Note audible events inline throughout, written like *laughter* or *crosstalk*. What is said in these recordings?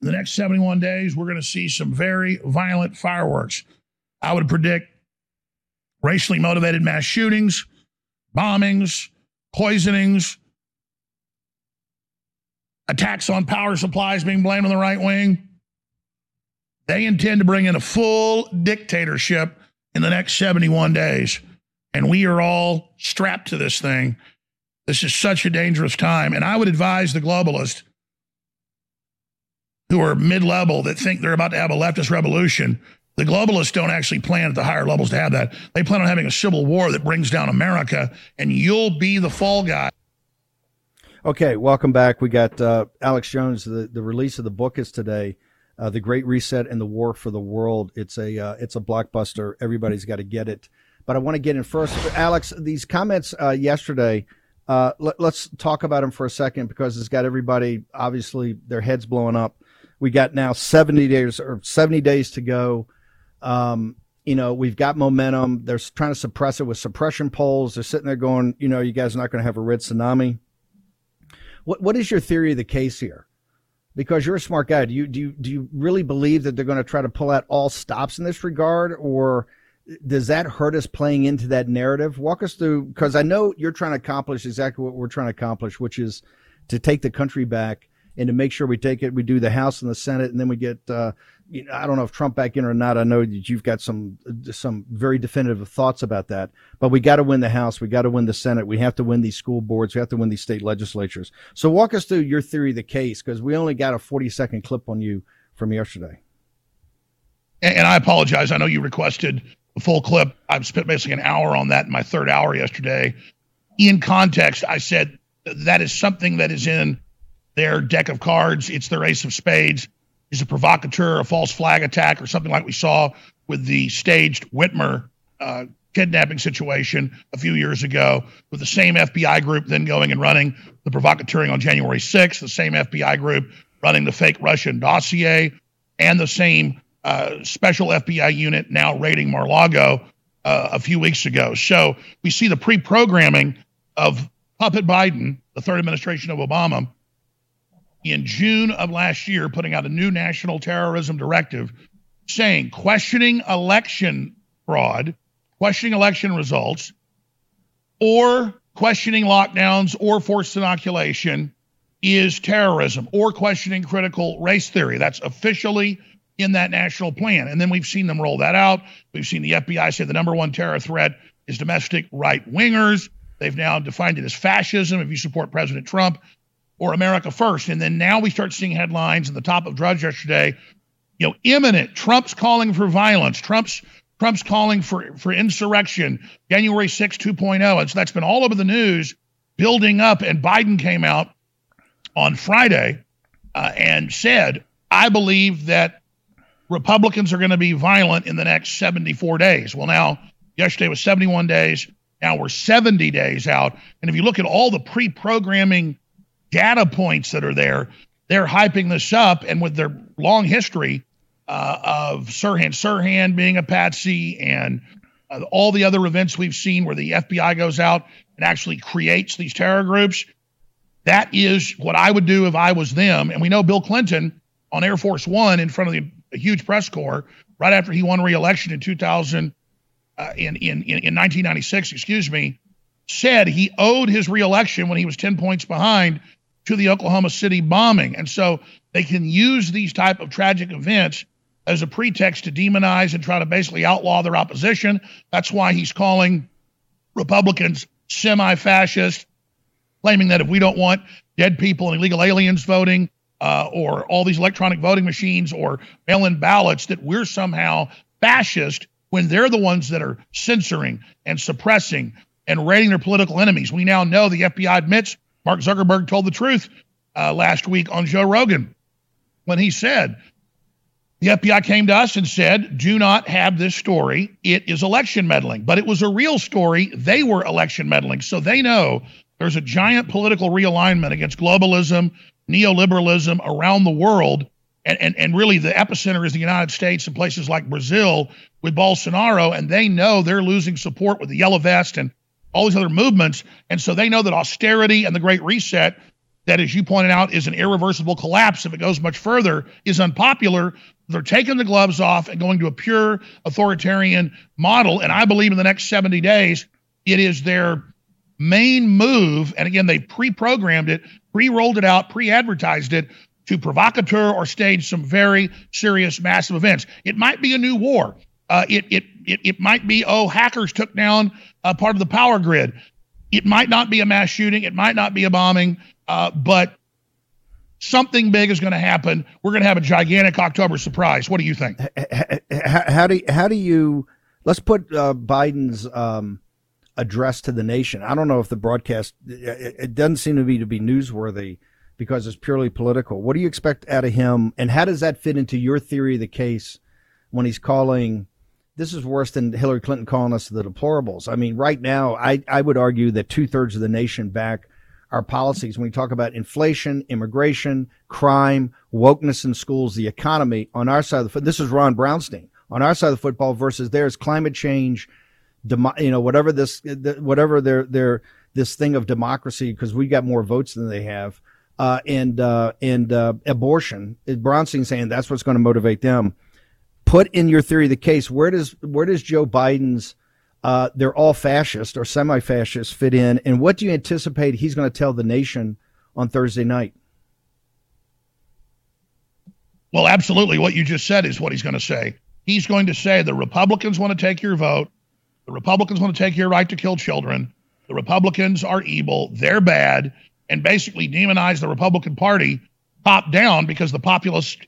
the next 71 days, we're going to see some very violent fireworks. I would predict racially motivated mass shootings, bombings, poisonings, attacks on power supplies being blamed on the right wing. They intend to bring in a full dictatorship in the next 71 days. And we are all strapped to this thing. This is such a dangerous time. And I would advise the globalists who are mid level that think they're about to have a leftist revolution. The globalists don't actually plan at the higher levels to have that. They plan on having a civil war that brings down America, and you'll be the fall guy. Okay, welcome back. We got uh, Alex Jones. The, the release of the book is today. Uh, the Great Reset and the War for the World. It's a uh, it's a blockbuster. Everybody's got to get it. But I want to get in first, Alex. These comments uh, yesterday. Uh, let, us talk about them for a second because it's got everybody obviously their heads blowing up. We got now 70 days or 70 days to go. Um, you know, we've got momentum. They're trying to suppress it with suppression polls. They're sitting there going, you know, you guys are not going to have a red tsunami. What what is your theory of the case here? Because you're a smart guy. Do you do you, do you really believe that they're going to try to pull out all stops in this regard, or does that hurt us playing into that narrative? Walk us through because I know you're trying to accomplish exactly what we're trying to accomplish, which is to take the country back and to make sure we take it, we do the House and the Senate, and then we get. Uh, you know, I don't know if Trump back in or not. I know that you've got some some very definitive thoughts about that, but we got to win the House, we got to win the Senate, we have to win these school boards, we have to win these state legislatures. So walk us through your theory of the case because we only got a forty second clip on you from yesterday. And, and I apologize. I know you requested a full clip. I've spent basically an hour on that in my third hour yesterday. In context, I said that is something that is in their deck of cards. It's their ace of spades. Is a provocateur, a false flag attack, or something like we saw with the staged Whitmer uh, kidnapping situation a few years ago, with the same FBI group then going and running the provocateuring on January 6th, the same FBI group running the fake Russian dossier, and the same uh, special FBI unit now raiding Mar-Lago uh, a few weeks ago. So we see the pre-programming of puppet Biden, the third administration of Obama, in June of last year putting out a new national terrorism directive saying questioning election fraud, questioning election results, or questioning lockdowns or forced inoculation is terrorism, or questioning critical race theory. That's officially in that national plan. And then we've seen them roll that out. We've seen the FBI say the number one terror threat is domestic right wingers. They've now defined it as fascism if you support President Trump or America First. And then now we start seeing headlines in the top of Drudge yesterday, you know, imminent. Trump's calling for violence. Trump's Trump's calling for, for insurrection, January 6, 2.0. And so that's been all over the news, building up. And Biden came out on Friday uh, and said, I believe that Republicans are going to be violent in the next 74 days. Well, now, yesterday was 71 days. Now we're 70 days out. And if you look at all the pre programming data points that are there. They're hyping this up, and with their long history uh, of Sirhan Sirhan being a patsy and uh, all the other events we've seen where the FBI goes out and actually creates these terror groups, that is what I would do if I was them. And we know Bill Clinton on Air Force One in front of the, a huge press corps right after he won re-election in 2000 uh, in, in in 1996, excuse me, said he owed his reelection when he was 10 points behind to the Oklahoma City bombing. And so they can use these type of tragic events as a pretext to demonize and try to basically outlaw their opposition. That's why he's calling Republicans semi-fascist, claiming that if we don't want dead people and illegal aliens voting, uh, or all these electronic voting machines or mail-in ballots, that we're somehow fascist when they're the ones that are censoring and suppressing and raiding their political enemies. We now know the FBI admits Mark Zuckerberg told the truth uh, last week on Joe Rogan when he said, the FBI came to us and said, do not have this story. It is election meddling. But it was a real story. They were election meddling. So they know there's a giant political realignment against globalism, neoliberalism around the world. And, and, and really, the epicenter is the United States and places like Brazil with Bolsonaro. And they know they're losing support with the yellow vest and all these other movements. And so they know that austerity and the Great Reset, that, as you pointed out, is an irreversible collapse if it goes much further, is unpopular. They're taking the gloves off and going to a pure authoritarian model. And I believe in the next 70 days, it is their main move. And again, they pre programmed it, pre rolled it out, pre advertised it to provocateur or stage some very serious, massive events. It might be a new war. Uh, it, it, it, it might be, oh, hackers took down uh, part of the power grid. It might not be a mass shooting. It might not be a bombing, uh, but something big is going to happen. We're going to have a gigantic October surprise. What do you think? How, do how do you? Let's put uh, Biden's um, address to the nation. I don't know if the broadcast it, it doesn't seem to be to be newsworthy because it's purely political. What do you expect out of him, and how does that fit into your theory of the case when he's calling? This is worse than Hillary Clinton calling us the deplorables. I mean, right now, I, I would argue that two thirds of the nation back our policies when we talk about inflation, immigration, crime, wokeness in schools, the economy on our side of the foot. This is Ron Brownstein on our side of the football versus theirs climate change, demo, you know, whatever this, whatever their, their, this thing of democracy, because we got more votes than they have uh, and uh, and uh, abortion. Brownstein saying that's what's going to motivate them. Put in your theory the case. Where does where does Joe Biden's uh, they're all fascist or semi-fascist fit in, and what do you anticipate he's going to tell the nation on Thursday night? Well, absolutely. What you just said is what he's going to say. He's going to say the Republicans want to take your vote. The Republicans want to take your right to kill children. The Republicans are evil. They're bad and basically demonize the Republican Party top down because the populist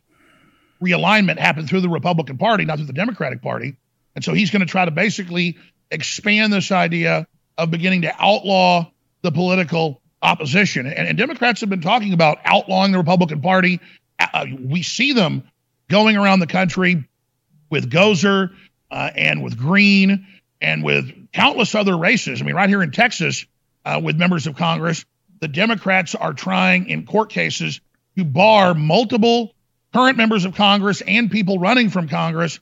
realignment happened through the Republican Party, not through the Democratic Party. And so he's going to try to basically expand this idea of beginning to outlaw the political opposition. And, and Democrats have been talking about outlawing the Republican Party. Uh, we see them going around the country with Gosar uh, and with Greene and with countless other races. I mean, right here in Texas, uh, with members of Congress the Democrats are trying in court cases to bar multiple current members of Congress and people running from Congress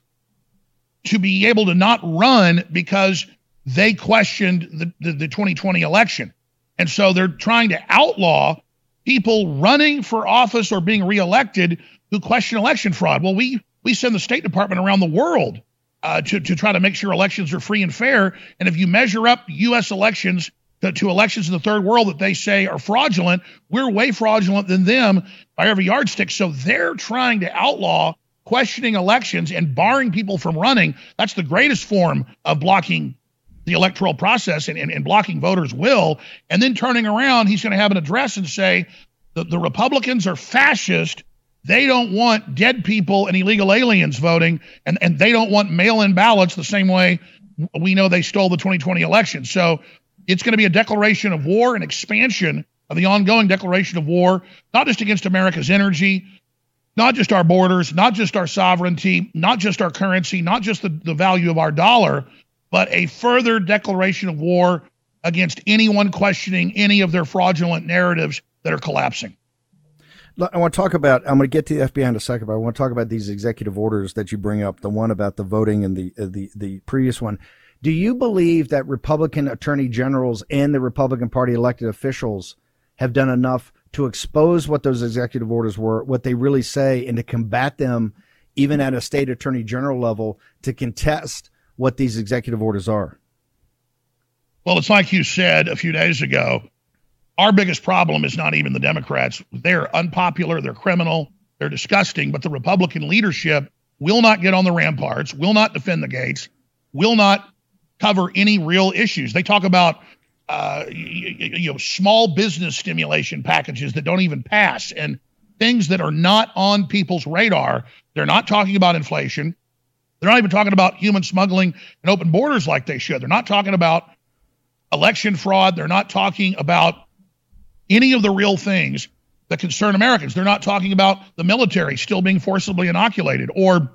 to be able to not run because they questioned the, the, the 2020 election. And so they're trying to outlaw people running for office or being reelected who question election fraud. Well, we we send the State Department around the world uh, to to try to make sure elections are free and fair. And if you measure up U.S. elections to, to elections in the third world that they say are fraudulent. We're way fraudulent than them by every yardstick. So they're trying to outlaw questioning elections and barring people from running. That's the greatest form of blocking the electoral process and, and, and blocking voters' will. And then turning around, he's going to have an address and say the, the Republicans are fascist. They don't want dead people and illegal aliens voting, and, and they don't want mail in ballots the same way we know they stole the 2020 election. So it's going to be a declaration of war and expansion of the ongoing declaration of war, not just against America's energy, not just our borders, not just our sovereignty, not just our currency, not just the, the value of our dollar, but a further declaration of war against anyone questioning any of their fraudulent narratives that are collapsing. I want to talk about. I'm going to get to the FBI in a second, but I want to talk about these executive orders that you bring up. The one about the voting and the the the previous one. Do you believe that Republican attorney generals and the Republican Party elected officials have done enough to expose what those executive orders were, what they really say, and to combat them, even at a state attorney general level, to contest what these executive orders are? Well, it's like you said a few days ago. Our biggest problem is not even the Democrats. They're unpopular, they're criminal, they're disgusting, but the Republican leadership will not get on the ramparts, will not defend the gates, will not cover any real issues. They talk about uh, you, you know small business stimulation packages that don't even pass and things that are not on people's radar. They're not talking about inflation. They're not even talking about human smuggling and open borders like they should. They're not talking about election fraud. They're not talking about any of the real things that concern Americans. They're not talking about the military still being forcibly inoculated or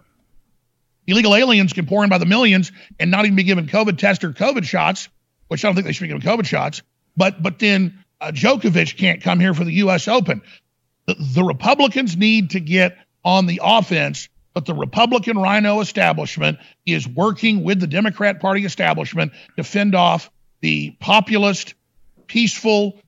Illegal aliens can pour in by the millions and not even be given COVID tests or COVID shots, which I don't think they should be given COVID shots. But but then uh, Djokovic can't come here for the U.S. Open. The, the Republicans need to get on the offense, but the Republican RINO establishment is working with the Democrat Party establishment to fend off the populist, peaceful,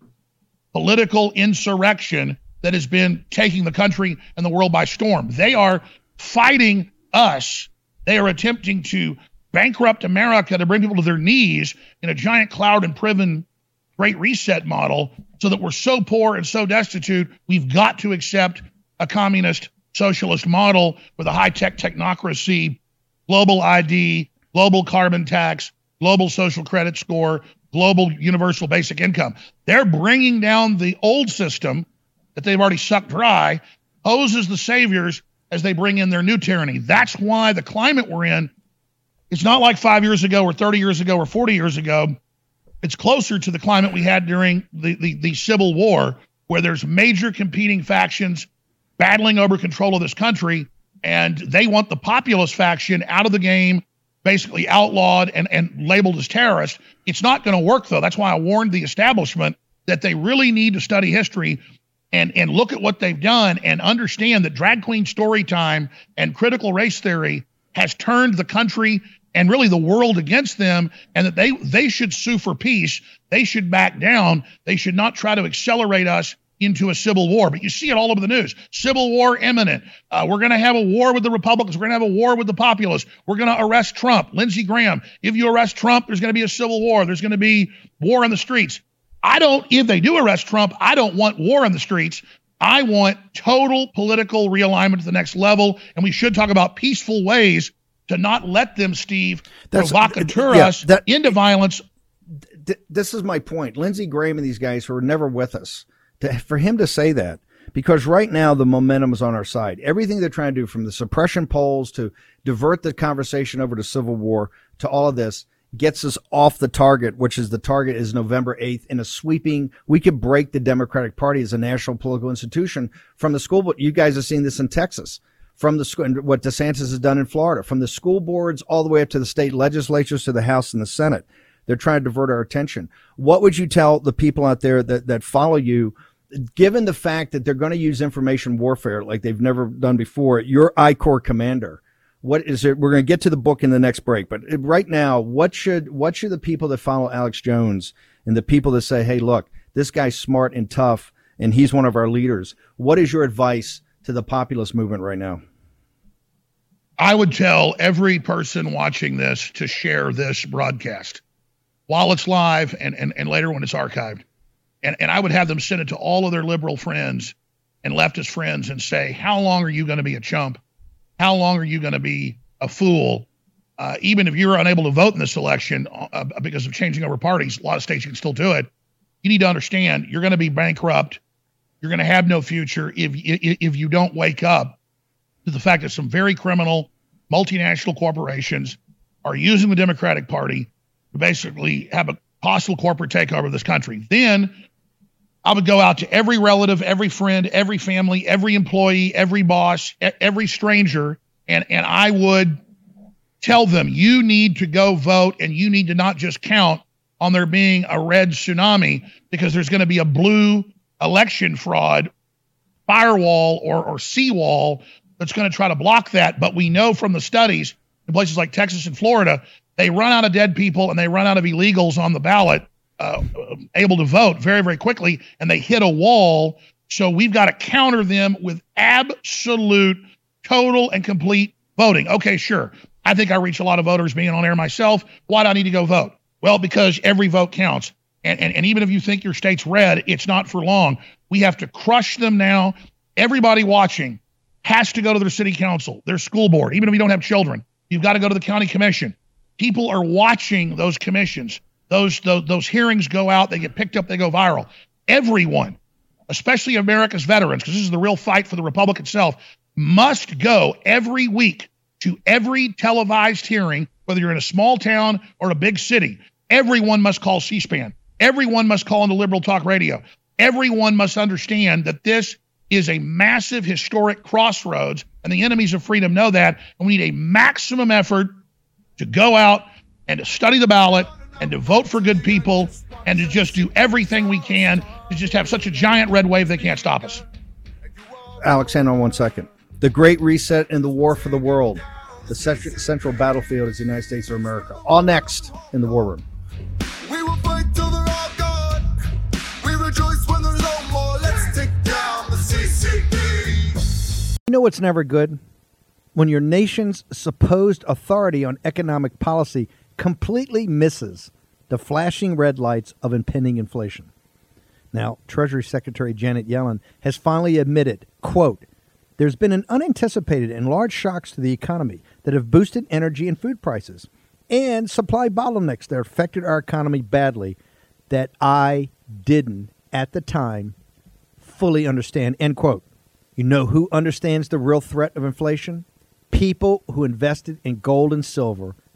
political insurrection that has been taking the country and the world by storm. They are fighting us. They are attempting to bankrupt America to bring people to their knees in a giant cloud and great reset model so that we're so poor and so destitute, we've got to accept a communist socialist model with a high tech technocracy, global ID, global carbon tax, global social credit score, global universal basic income. They're bringing down the old system that they've already sucked dry, poses the saviors as they bring in their new tyranny. That's why the climate we're in, it's not like five years ago or 30 years ago or 40 years ago. It's closer to the climate we had during the, the, the Civil War, where there's major competing factions battling over control of this country, and they want the populist faction out of the game basically outlawed and, and labeled as terrorists. It's not going to work, though. That's why I warned the establishment that they really need to study history and, and look at what they've done and understand that drag queen story time and critical race theory has turned the country and really the world against them and that they they should sue for peace they should back down they should not try to accelerate us into a civil war. But you see it all over the news. Civil war imminent. Uh, we're going to have a war with the Republicans. We're going to have a war with the populists. We're going to arrest Trump. Lindsey Graham. If you arrest Trump, there's going to be a civil war. There's going to be war on the streets. I don't, if they do arrest Trump, I don't want war in the streets. I want total political realignment to the next level. And we should talk about peaceful ways to not let them, Steve, That's, provocateur yeah, us that, into violence. this is my point. Lindsey Graham and these guys who are never with us to, for him to say that because right now the momentum is on our side. Everything they're trying to do from the suppression polls to divert the conversation over to civil war to all of this gets us off the target, which is the target is November 8th in a sweeping, we could break the Democratic Party as a national political institution from the school. But you guys have seen this in Texas from the school and what DeSantis has done in Florida, from the school boards all the way up to the state legislatures to the House and the Senate. They're trying to divert our attention. What would you tell the people out there that, that follow you given the fact that they're going to use information warfare like they've never done before, your I Corps commander, what is it? We're going to get to the book in the next break, but right now, what should what should the people that follow Alex Jones and the people that say, "Hey, look, this guy's smart and tough, and he's one of our leaders." What is your advice to the populist movement right now? I would tell every person watching this to share this broadcast while it's live and, and, and later when it's archived and, and I would have them send it to all of their liberal friends and leftist friends and say, How long are you going to be a chump? How long are you going to be a fool? Uh, even if you're unable to vote in this election uh, because of changing over parties, a lot of states you can still do it. You need to understand you're going to be bankrupt. You're going to have no future if if you don't wake up to the fact that some very criminal multinational corporations are using the Democratic Party to basically have a possible corporate takeover of this country. Then I would go out to every relative, every friend, every family, every employee, every boss, every stranger, and, and I would tell them, you need to go vote and you need to not just count on there being a red tsunami because there's going to be a blue election fraud firewall or, or seawall that's going to try to block that. But we know from the studies in places like Texas and Florida, they run out of dead people and they run out of illegals on the ballot uh, able to vote very, very quickly, and they hit a wall. So we've got to counter them with absolute, total, and complete voting. Okay, sure. I think I reach a lot of voters being on air myself. Why do I need to go vote? Well, because every vote counts. And, and, and even if you think your state's red, it's not for long. We have to crush them now. Everybody watching has to go to their city council, their school board, even if you don't have children. You've got to go to the county commission. People are watching those commissions. Those, those, those hearings go out, they get picked up, they go viral. Everyone, especially America's veterans, because this is the real fight for the republic itself, must go every week to every televised hearing, whether you're in a small town or a big city. Everyone must call C SPAN. Everyone must call into liberal talk radio. Everyone must understand that this is a massive historic crossroads, and the enemies of freedom know that. And we need a maximum effort to go out and to study the ballot and to vote for good people and to just do everything we can to just have such a giant red wave they can't stop us. Alex, hang on one second. The Great Reset and the War for the World. The central battlefield is the United States of America. All next in the War Room. We will fight till they're all gone. We rejoice when there's no more. Let's take down the CCP. You know what's never good? When your nation's supposed authority on economic policy completely misses the flashing red lights of impending inflation. Now, Treasury Secretary Janet Yellen has finally admitted, quote, there's been an unanticipated and large shocks to the economy that have boosted energy and food prices and supply bottlenecks that affected our economy badly that I didn't at the time fully understand. End quote. You know who understands the real threat of inflation? People who invested in gold and silver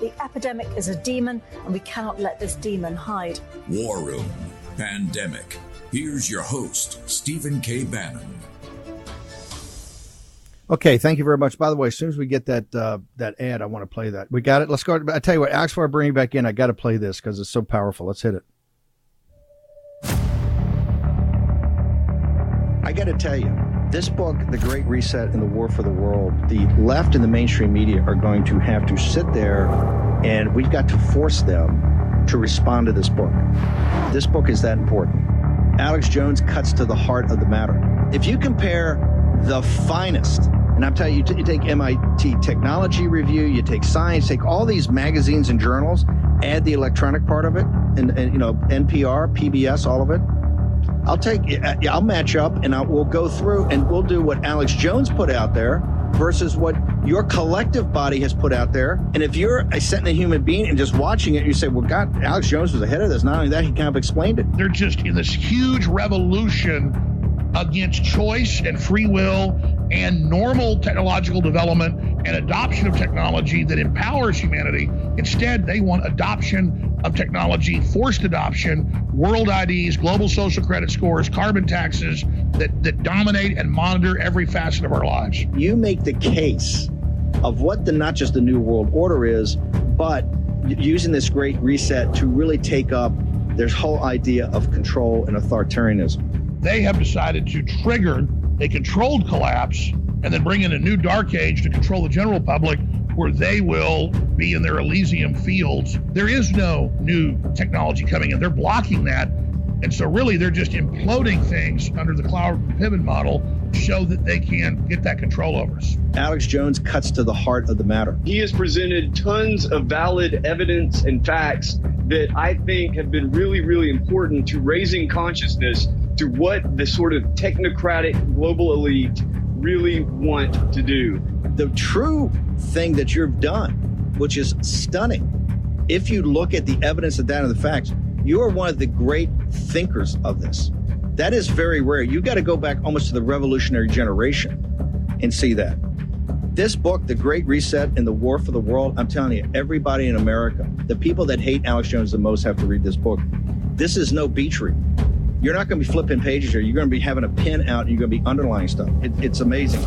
The epidemic is a demon, and we cannot let this demon hide. War Room Pandemic. Here's your host, Stephen K. Bannon. Okay, thank you very much. By the way, as soon as we get that uh, that ad, I want to play that. We got it. Let's go. I tell you what, Alex, before I bring you back in, I got to play this because it's so powerful. Let's hit it. I got to tell you, this book, The Great Reset and the War for the World, the left and the mainstream media are going to have to sit there and we've got to force them to respond to this book. This book is that important. Alex Jones cuts to the heart of the matter. If you compare the finest, and I'm telling you, you take MIT Technology Review, you take Science, take all these magazines and journals, add the electronic part of it, and, and you know NPR, PBS, all of it I'll take, uh, I'll match up and I will go through and we'll do what Alex Jones put out there versus what your collective body has put out there. And if you're a sentient human being and just watching it, you say, well, God, Alex Jones was ahead of this. Not only that, he kind of explained it. They're just in this huge revolution against choice and free will and normal technological development and adoption of technology that empowers humanity. Instead, they want adoption of technology, forced adoption, world IDs, global social credit scores, carbon taxes that, that dominate and monitor every facet of our lives. You make the case of what the not just the new world order is, but using this great reset to really take up this whole idea of control and authoritarianism. They have decided to trigger a controlled collapse and then bring in a new dark age to control the general public where they will be in their Elysium fields. There is no new technology coming in. They're blocking that. And so, really, they're just imploding things under the Cloward-Piven model to show that they can get that control over us. Alex Jones cuts to the heart of the matter. He has presented tons of valid evidence and facts that I think have been really, really important to raising consciousness to what the sort of technocratic global elite really want to do. The true thing that you've done, which is stunning, if you look at the evidence of that and the facts, you are one of the great thinkers of this. That is very rare. You got to go back almost to the revolutionary generation and see that. This book, The Great Reset and the War for the World, I'm telling you, everybody in America, the people that hate Alex Jones the most have to read this book. This is no beach read you're not going to be flipping pages here. You're going to be having a pen out and you're going to be underlining stuff. It, it's amazing.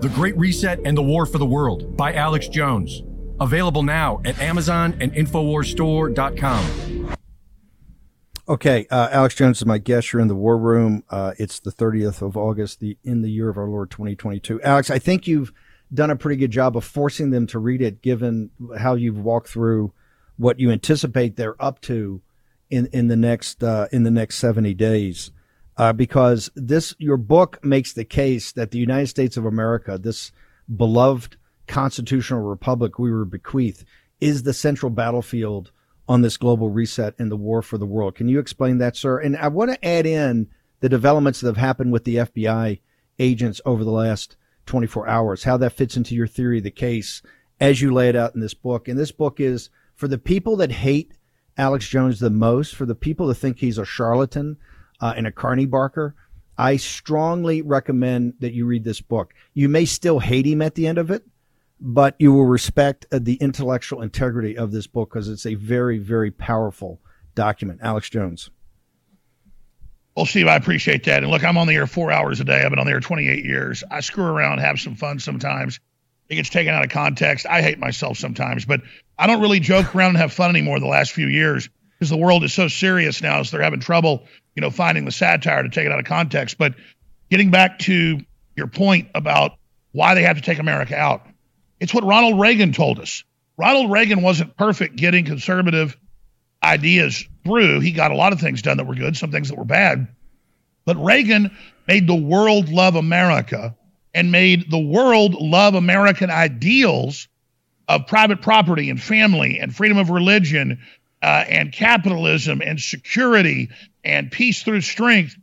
The Great Reset and the War for the World by Alex Jones. Available now at Amazon and InfoWarsStore.com. Okay, uh, Alex Jones is my guest. You're in the War Room. Uh, it's the 30th of August, the in the year of our Lord 2022. Alex, I think you've done a pretty good job of forcing them to read it, given how you've walked through what you anticipate they're up to in in the next uh, in the next 70 days uh, because this your book makes the case that the United States of America this beloved constitutional republic we were bequeathed is the central battlefield on this global reset and the war for the world can you explain that sir and I want to add in the developments that have happened with the FBI agents over the last 24 hours how that fits into your theory of the case as you lay it out in this book. And this book is for the people that hate Alex Jones the most, for the people that think he's a charlatan uh, and a carny barker. I strongly recommend that you read this book. You may still hate him at the end of it, but you will respect uh, the intellectual integrity of this book because it's a very, very powerful document. Alex Jones. Well, Steve, I appreciate that. And look, I'm on the air four hours a day. I've been on the air 28 years. I screw around, have some fun sometimes. It gets taken out of context. I hate myself sometimes, but I don't really joke around and have fun anymore the last few years because the world is so serious now, so they're having trouble, you know, finding the satire to take it out of context. But getting back to your point about why they have to take America out, it's what Ronald Reagan told us. Ronald Reagan wasn't perfect getting conservative ideas through. He got a lot of things done that were good, some things that were bad. But Reagan made the world love America and made the world love American ideals of private property and family and freedom of religion uh, and capitalism and security and peace through strength.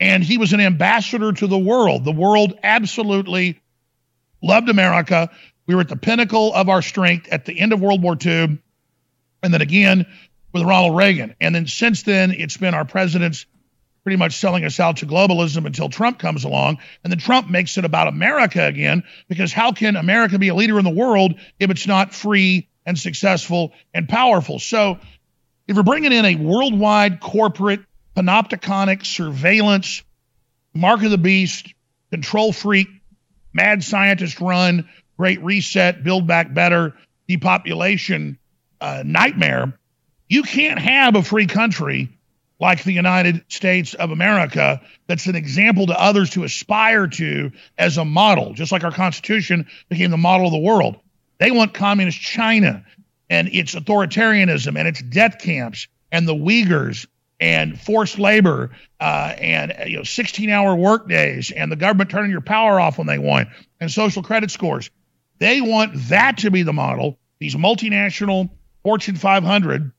And he was an ambassador to the world. The world absolutely loved America. We were at the pinnacle of our strength at the end of World War II. And then again, with Ronald Reagan. And then since then, it's been our presidents pretty much selling us out to globalism until Trump comes along. And then Trump makes it about America again, because how can America be a leader in the world if it's not free and successful and powerful? So if we're bringing in a worldwide corporate panopticonic surveillance, mark of the beast, control freak, mad scientist run, great reset, build back better, depopulation uh, nightmare, you can't have a free country like the United States of America that's an example to others to aspire to as a model, just like our Constitution became the model of the world. They want communist China and its authoritarianism and its death camps and the Uyghurs and forced labor uh, and you know 16 hour work days and the government turning your power off when they want and social credit scores. They want that to be the model. These multinational Fortune 500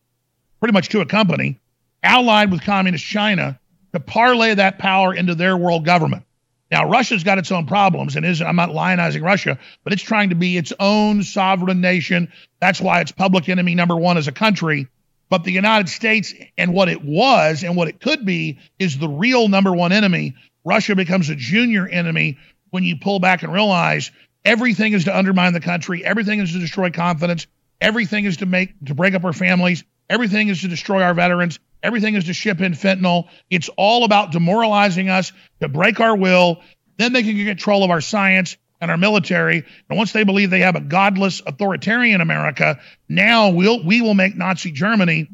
pretty much to a company, allied with communist China to parlay that power into their world government. Now, Russia's got its own problems and is I'm not lionizing Russia, but it's trying to be its own sovereign nation. That's why it's public enemy number one as a country. But the United States and what it was and what it could be is the real number one enemy. Russia becomes a junior enemy when you pull back and realize everything is to undermine the country, everything is to destroy confidence, everything is to make to break up our families, Everything is to destroy our veterans. Everything is to ship in fentanyl. It's all about demoralizing us to break our will. Then they can get control of our science and our military. And once they believe they have a godless authoritarian America, now we'll we will make Nazi Germany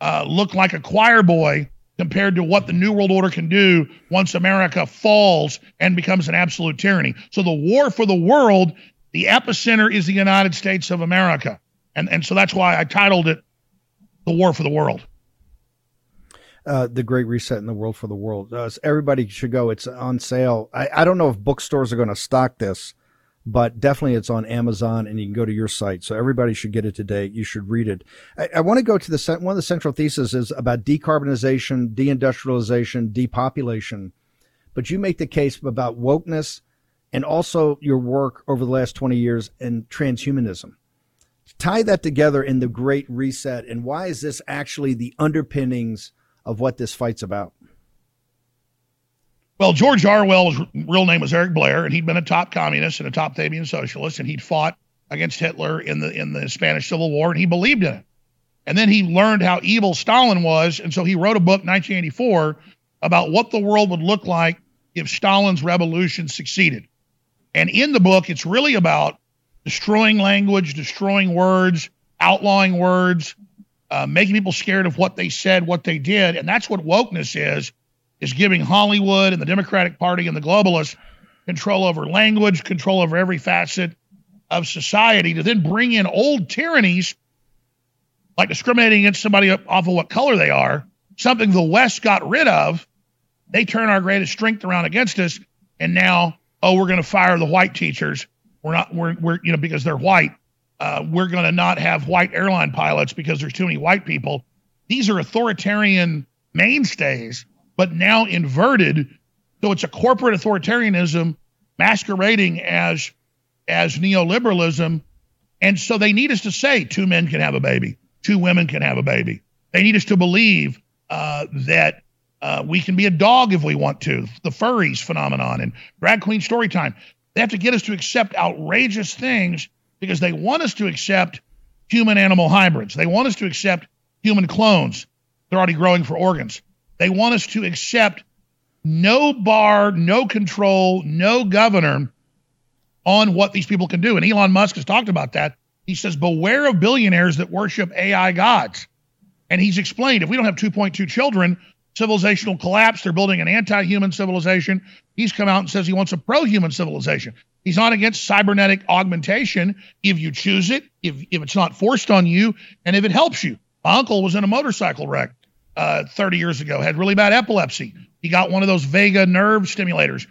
uh, look like a choir boy compared to what the New World Order can do once America falls and becomes an absolute tyranny. So the war for the world, the epicenter is the United States of America. And, and so that's why I titled it the war for the world. Uh, the Great Reset in the World for the World. Uh, everybody should go. It's on sale. I, I don't know if bookstores are going to stock this, but definitely it's on Amazon and you can go to your site. So everybody should get it today. You should read it. I, I want to go to the one of the central theses is about decarbonization, deindustrialization, depopulation. But you make the case about wokeness and also your work over the last 20 years in transhumanism tie that together in the Great Reset, and why is this actually the underpinnings of what this fight's about? Well, George Orwell's real name was Eric Blair, and he'd been a top communist and a top Fabian socialist, and he'd fought against Hitler in the in the Spanish Civil War, and he believed in it. And then he learned how evil Stalin was, and so he wrote a book, 1984, about what the world would look like if Stalin's revolution succeeded. And in the book, it's really about destroying language, destroying words, outlawing words, uh, making people scared of what they said, what they did. And that's what wokeness is, is giving Hollywood and the Democratic Party and the globalists control over language, control over every facet of society to then bring in old tyrannies like discriminating against somebody off of what color they are, something the West got rid of. They turn our greatest strength around against us. And now, oh, we're going to fire the white teachers we're not, we're, we're you know, because they're white, uh, we're going to not have white airline pilots because there's too many white people. These are authoritarian mainstays, but now inverted. So it's a corporate authoritarianism masquerading as as neoliberalism And so they need us to say two men can have a baby, two women can have a baby. They need us to believe uh, that uh, we can be a dog if we want to. The furries phenomenon and drag queen story time. They have to get us to accept outrageous things because they want us to accept human animal hybrids. They want us to accept human clones. They're already growing for organs. They want us to accept no bar, no control, no governor on what these people can do. And Elon Musk has talked about that. He says, Beware of billionaires that worship AI gods. And he's explained if we don't have 2.2 children, civilization will collapse. They're building an anti human civilization. He's come out and says he wants a pro human civilization. He's not against cybernetic augmentation if you choose it, if, if it's not forced on you, and if it helps you. My uncle was in a motorcycle wreck uh, 30 years ago, had really bad epilepsy. He got one of those vagus nerve stimulators,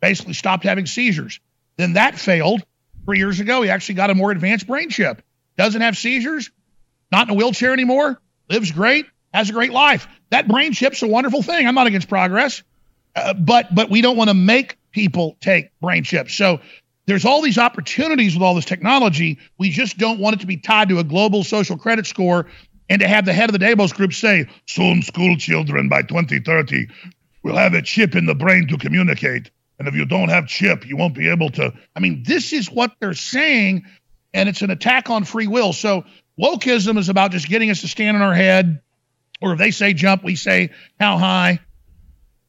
basically stopped having seizures. Then that failed three years ago. He actually got a more advanced brain chip. Doesn't have seizures, not in a wheelchair anymore, lives great, has a great life. That brain chip's a wonderful thing. I'm not against progress, uh, but but we don't want to make people take brain chips. So there's all these opportunities with all this technology. We just don't want it to be tied to a global social credit score and to have the head of the Davos group say, soon school children by 2030 will have a chip in the brain to communicate. And if you don't have chip, you won't be able to. I mean, this is what they're saying, and it's an attack on free will. So wokeism is about just getting us to stand on our head, or if they say jump, we say how high.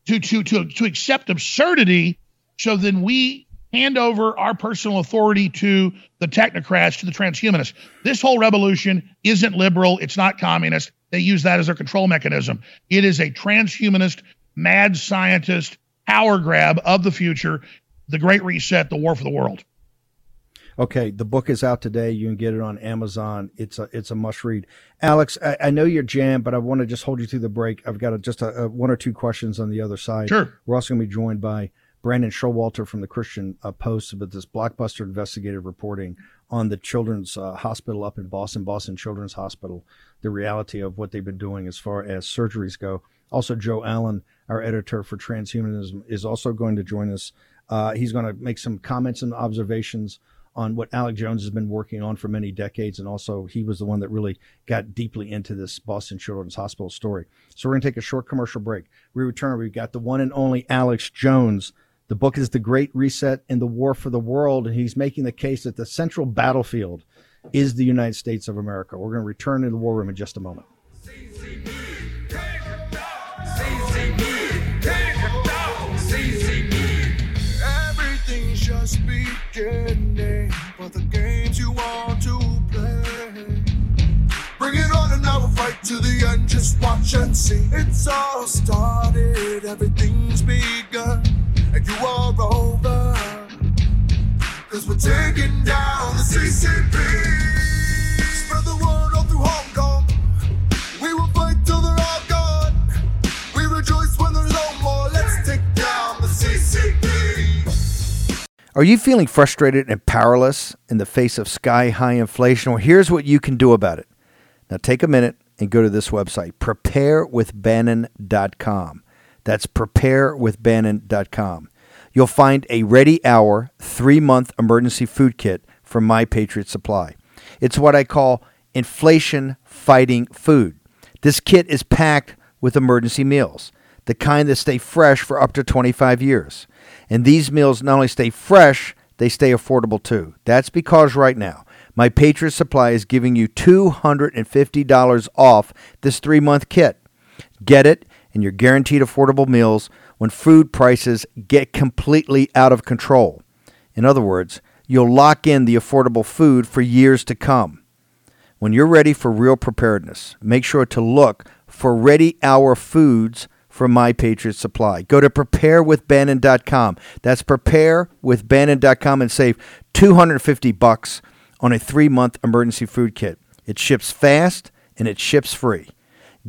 To to to to accept absurdity, so then we hand over our personal authority to the technocrats, to the transhumanists. This whole revolution isn't liberal. It's not communist. They use that as their control mechanism. It is a transhumanist, mad scientist power grab of the future, the Great Reset, the War for the World. Okay, the book is out today. You can get it on Amazon. It's a it's a must read. Alex, I, I know you're jammed, but I want to just hold you through the break. I've got a, just a, a one or two questions on the other side. Sure. We're also going to be joined by Brandon Showalter from the Christian uh, Post about this blockbuster investigative reporting on the Children's uh, Hospital up in Boston, Boston Children's Hospital, the reality of what they've been doing as far as surgeries go. Also, Joe Allen, our editor for Transhumanism, is also going to join us. Uh, he's going to make some comments and observations on what Alex Jones has been working on for many decades. And also, he was the one that really got deeply into this Boston Children's Hospital story. So, we're going to take a short commercial break. We return. We've got the one and only Alex Jones. The book is The Great Reset and the War for the World. And he's making the case that the central battlefield is the United States of America. We're going to return to the war room in just a moment. Everything's just beginning, but the games you want to play. Bring it on and now we'll fight to the end. Just watch and see. It's all started, everything's begun, and you are over. Cause we're taking down the CCP. Are you feeling frustrated and powerless in the face of sky high inflation? Well, here's what you can do about it. Now, take a minute and go to this website, preparewithbannon.com. That's preparewithbannon.com. You'll find a ready hour, three month emergency food kit from My Patriot Supply. It's what I call inflation fighting food. This kit is packed with emergency meals, the kind that stay fresh for up to 25 years. And these meals not only stay fresh, they stay affordable too. That's because right now, my Patriot Supply is giving you $250 off this three month kit. Get it, and you're guaranteed affordable meals when food prices get completely out of control. In other words, you'll lock in the affordable food for years to come. When you're ready for real preparedness, make sure to look for Ready Hour Foods from My Patriot Supply. Go to preparewithbannon.com. That's preparewithbannon.com and save 250 bucks on a 3-month emergency food kit. It ships fast and it ships free.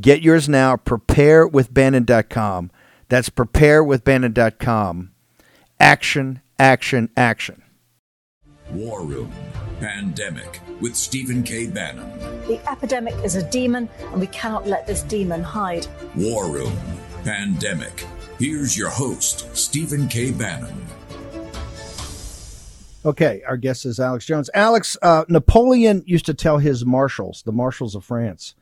Get yours now preparewithbannon.com. That's preparewithbannon.com. Action, action, action. War Room Pandemic with Stephen K. Bannon. The epidemic is a demon, and we cannot let this demon hide. War Room Pandemic. Here's your host, Stephen K. Bannon. Okay, our guest is Alex Jones. Alex, uh, Napoleon used to tell his marshals, the marshals of France,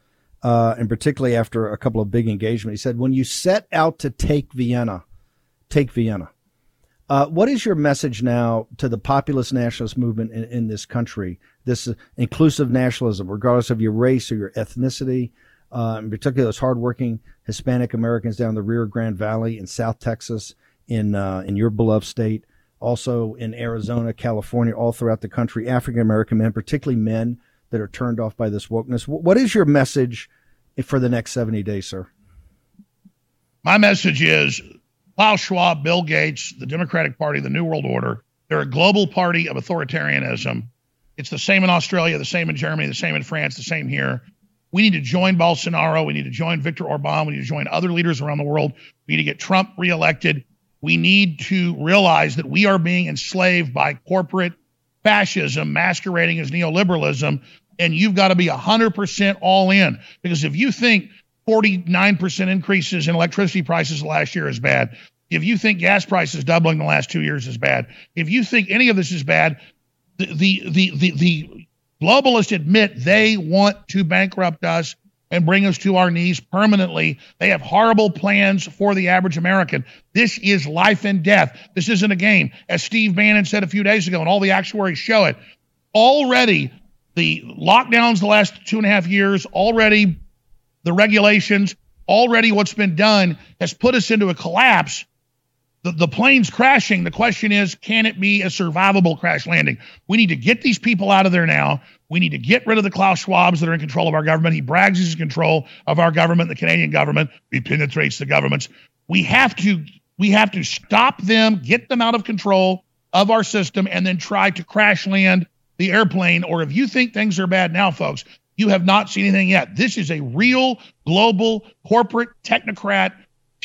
uh, and particularly after a couple of big engagements, he said, "When you set out to take Vienna, take Vienna." Uh, what is your message now to the populist nationalist movement in, in this country? This inclusive nationalism, regardless of your race or your ethnicity, uh, in particular those hardworking Hispanic Americans down the Rio Grande Valley in South Texas, in uh, in your beloved state also in Arizona, California, all throughout the country, African American men, particularly men that are turned off by this wokeness. What is your message for the next 70 days, sir? My message is Klaus Schwab, Bill Gates, the Democratic Party, the New World Order, they're a global party of authoritarianism. It's the same in Australia, the same in Germany, the same in France, the same here. We need to join Bolsonaro. We need to join Viktor Orban. We need to join other leaders around the world. We need to get Trump reelected we need to realize that we are being enslaved by corporate fascism masquerading as neoliberalism. And you've got to be 100% all in. Because if you think 49% increases in electricity prices last year is bad, if you think gas prices doubling the last two years is bad, if you think any of this is bad, the, the, the, the, the globalists admit they want to bankrupt us and bring us to our knees permanently. They have horrible plans for the average American. This is life and death. This isn't a game. As Steve Bannon said a few days ago, and all the actuaries show it, already the lockdowns the last two and a half years, already the regulations, already what's been done has put us into a collapse. The, the plane's crashing. The question is, can it be a survivable crash landing? We need to get these people out of there now. We need to get rid of the Klaus Schwabs that are in control of our government. He brags he's in control of our government, the Canadian government. He penetrates the governments. We have to we have to stop them, get them out of control of our system, and then try to crash land the airplane. Or if you think things are bad now, folks, you have not seen anything yet. This is a real global corporate technocrat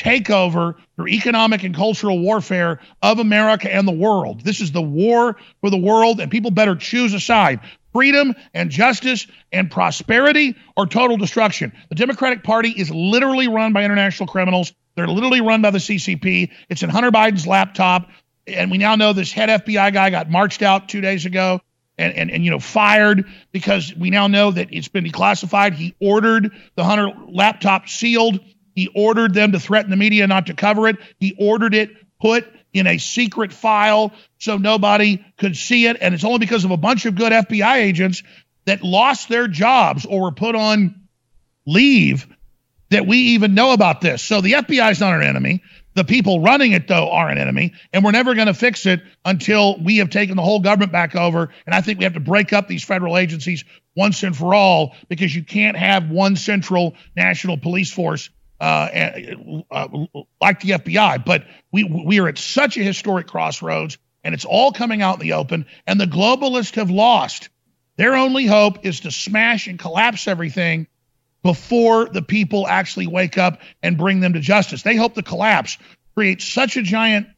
takeover through economic and cultural warfare of America and the world. This is the war for the world, and people better choose a side freedom and justice and prosperity or total destruction. The Democratic Party is literally run by international criminals. They're literally run by the CCP. It's in Hunter Biden's laptop. And we now know this head FBI guy got marched out two days ago and, and, and you know fired because we now know that it's been declassified. He ordered the Hunter laptop sealed. He ordered them to threaten the media not to cover it. He ordered it put in a secret file so nobody could see it. And it's only because of a bunch of good FBI agents that lost their jobs or were put on leave that we even know about this. So the FBI is not our enemy. The people running it, though, are an enemy. And we're never going to fix it until we have taken the whole government back over. And I think we have to break up these federal agencies once and for all because you can't have one central national police force uh, uh, like the FBI. But we we are at such a historic crossroads, and it's all coming out in the open. And the globalists have lost. Their only hope is to smash and collapse everything before the people actually wake up and bring them to justice. They hope the collapse creates such a giant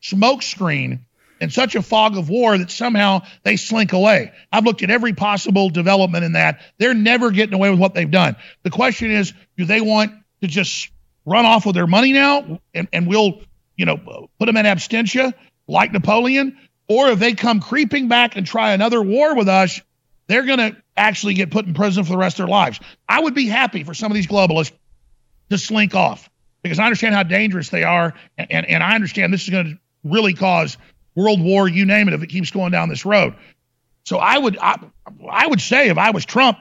smoke screen and such a fog of war that somehow they slink away. I've looked at every possible development in that. They're never getting away with what they've done. The question is, do they want to just run off with their money now and, and we'll, you know, put them in absentia like Napoleon? Or if they come creeping back and try another war with us, they're going to actually get put in prison for the rest of their lives. I would be happy for some of these globalists to slink off because I understand how dangerous they are. And, and, and I understand this is going to really cause world war, you name it, if it keeps going down this road. So I would, I, I would say if I was Trump,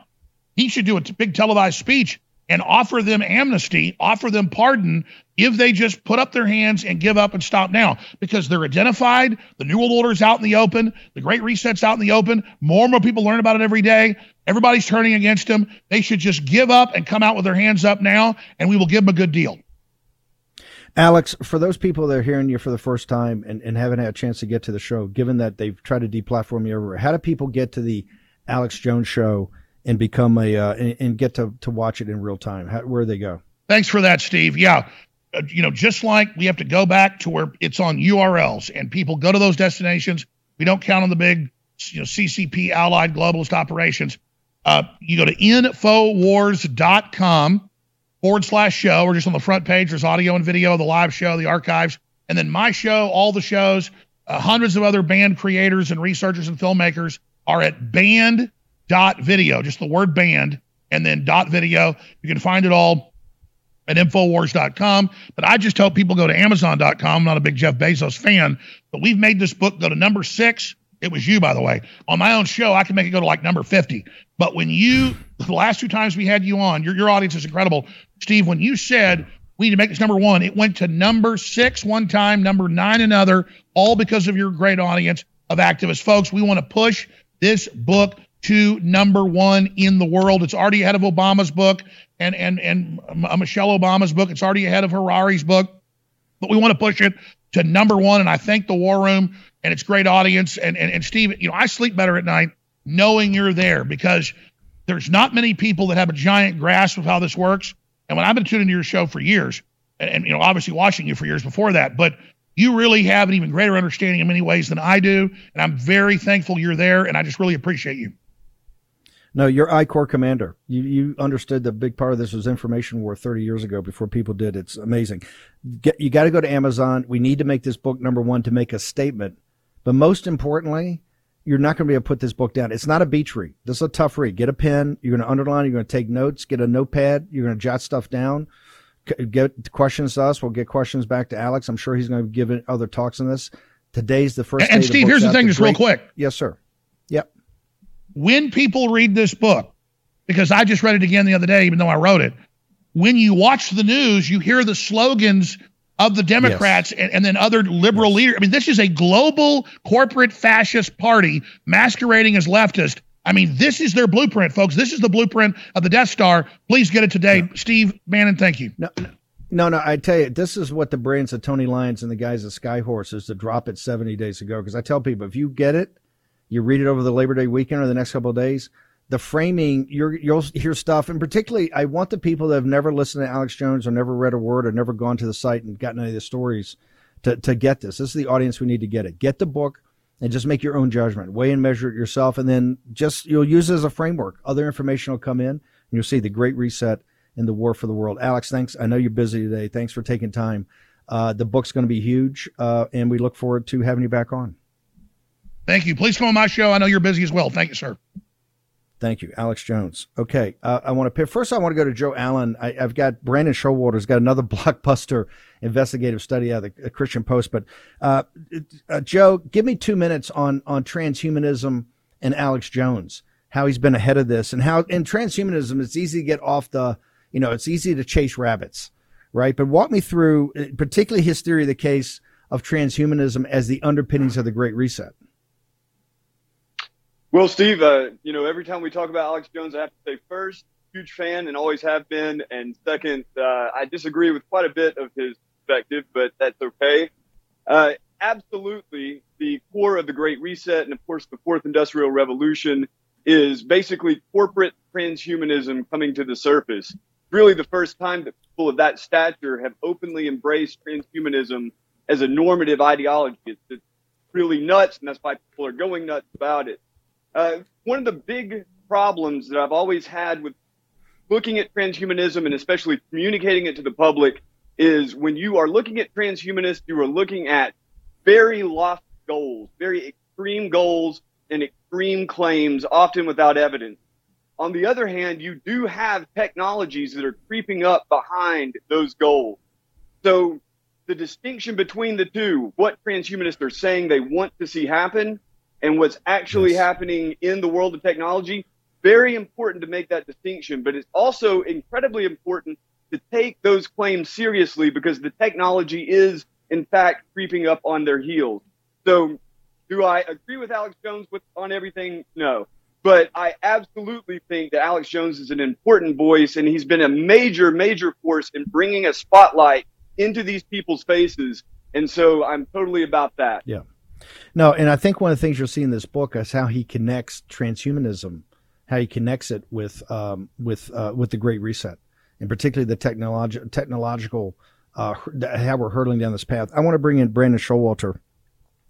he should do a big televised speech and offer them amnesty, offer them pardon if they just put up their hands and give up and stop now because they're identified. The New World Order is out in the open. The Great Reset's out in the open. More and more people learn about it every day. Everybody's turning against them. They should just give up and come out with their hands up now, and we will give them a good deal. Alex, for those people that are hearing you for the first time and, and haven't had a chance to get to the show, given that they've tried to deplatform you everywhere, how do people get to the Alex Jones show and become a uh, and, and, get to to watch it in real time? How, where they go? Thanks for that, Steve. Yeah. Uh, you know, just like we have to go back to where it's on URLs and people go to those destinations, we don't count on the big, you know, CCP allied globalist operations. Uh, you go to infowars.com forward slash show, or just on the front page, there's audio and video of the live show, the archives, and then my show, all the shows, Uh, hundreds of other band creators and researchers and filmmakers are at band.video, just the word band, and then dot video. You can find it all at Infowars.com. But I just hope people go to Amazon.com. I'm not a big Jeff Bezos fan, but we've made this book go to number six. It was you, by the way. On my own show, I can make it go to like number 50. But when you, the last two times we had you on, your, your audience is incredible. Steve, when you said we need to make this number one, it went to number six one time, number nine another, all because of your great audience of activist Folks, we want to push this book to number one in the world. It's already ahead of Obama's book and and and uh, Michelle Obama's book. It's already ahead of Harari's book, but we want to push it to number one. And I thank the War Room and its great audience. And and, and Steve, you know, I sleep better at night knowing you're there because there's not many people that have a giant grasp of how this works. And when I've been tuning to your show for years, and, and you know, obviously watching you for years before that, but you really have an even greater understanding in many ways than I do. And I'm very thankful you're there, and I just really appreciate you. No, you're I Corps commander. You you understood the big part of this was information war 30 years ago before people did. It's amazing. Get, you got to go to Amazon. We need to make this book number one to make a statement. But most importantly, you're not going to be able to put this book down. It's not a beach read. This is a tough read. Get a pen. You're going to underline. You're going to take notes. Get a notepad. You're going to jot stuff down. Get questions to us. We'll get questions back to Alex. I'm sure he's going to be giving other talks on this. Today's the first. And, Steve, here's the thing, just great, real quick. Yes, sir. Yep when people read this book, because I just read it again the other day, even though I wrote it, when you watch the news, you hear the slogans of the Democrats yes. and, and, then other liberal yes. leaders. I mean, this is a global corporate fascist party masquerading as leftist. I mean, this is their blueprint, folks. This is the blueprint of the Death Star. Please get it today. Steve Bannon, thank you. No, no, no, I tell you, this is what the brains of Tony Lyons and the guys at Skyhorse is to drop it 70 days ago. Because I tell people, if you get it, you read it over the Labor Day weekend or the next couple of days. The framing, you will hear stuff, and particularly, I want the people that have never listened to Alex Jones or never read a word or never gone to the site and gotten any of the stories to, to get this. This is the audience we need to get it. Get the book and just make your own judgment. Weigh and measure it yourself, and then just you'll use it as a framework. Other information will come in, and you'll see the Great Reset and the War for the World. Alex, thanks. I know you're busy today. Thanks for taking time. Uh, the book's going to be huge, uh, and we look forward to having you back on. Thank you. Please come on my show. I know you're busy as well. Thank you, sir. Thank you, Alex Jones. Okay, uh, I want to pick first. I want to go to Joe Allen. I, have got Brandon Showalter's got another *laughs* blockbuster investigative study out of the Christian Post. But uh, uh, Joe, give me two minutes on on transhumanism and Alex Jones. How he's been ahead of this, and how in transhumanism it's easy to get off the, you know, it's easy to chase rabbits, right? But walk me through, uh, particularly his theory of the case of transhumanism as the underpinnings of the Great Reset. Well, Steve, uh, you know, every time we talk about Alex Jones, I have to say first, huge fan and always have been. And second, uh, I disagree with quite a bit of his perspective, but that's okay. Uh, absolutely, the core of the Great Reset and, of course, the Fourth Industrial Revolution is basically corporate transhumanism coming to the surface. Really, the first time that people of that stature have openly embraced transhumanism as a normative ideology. It's, it's really nuts, and that's why people are going nuts about it. Uh, one of the big problems that I've always had with looking at transhumanism and especially communicating it to the public is when you are looking at transhumanists, you are looking at very lofty goals, very extreme goals and extreme claims, often without evidence. On the other hand, you do have technologies that are creeping up behind those goals. So the distinction between the two, what transhumanists are saying they want to see happen and what's actually yes. happening in the world of technology. Very important to make that distinction, but it's also incredibly important to take those claims seriously because the technology is, in fact, creeping up on their heels. So, do I agree with Alex Jones with, on everything? No. But I absolutely think that Alex Jones is an important voice, and he's been a major, major force in bringing a spotlight into these people's faces. And so I'm totally about that. Yeah. No, and I think one of the things you'll see in this book is how he connects transhumanism, how he connects it with um, with uh, with the Great Reset, and particularly the technologi- technological uh, how we're hurtling down this path. I want to bring in Brandon Showalter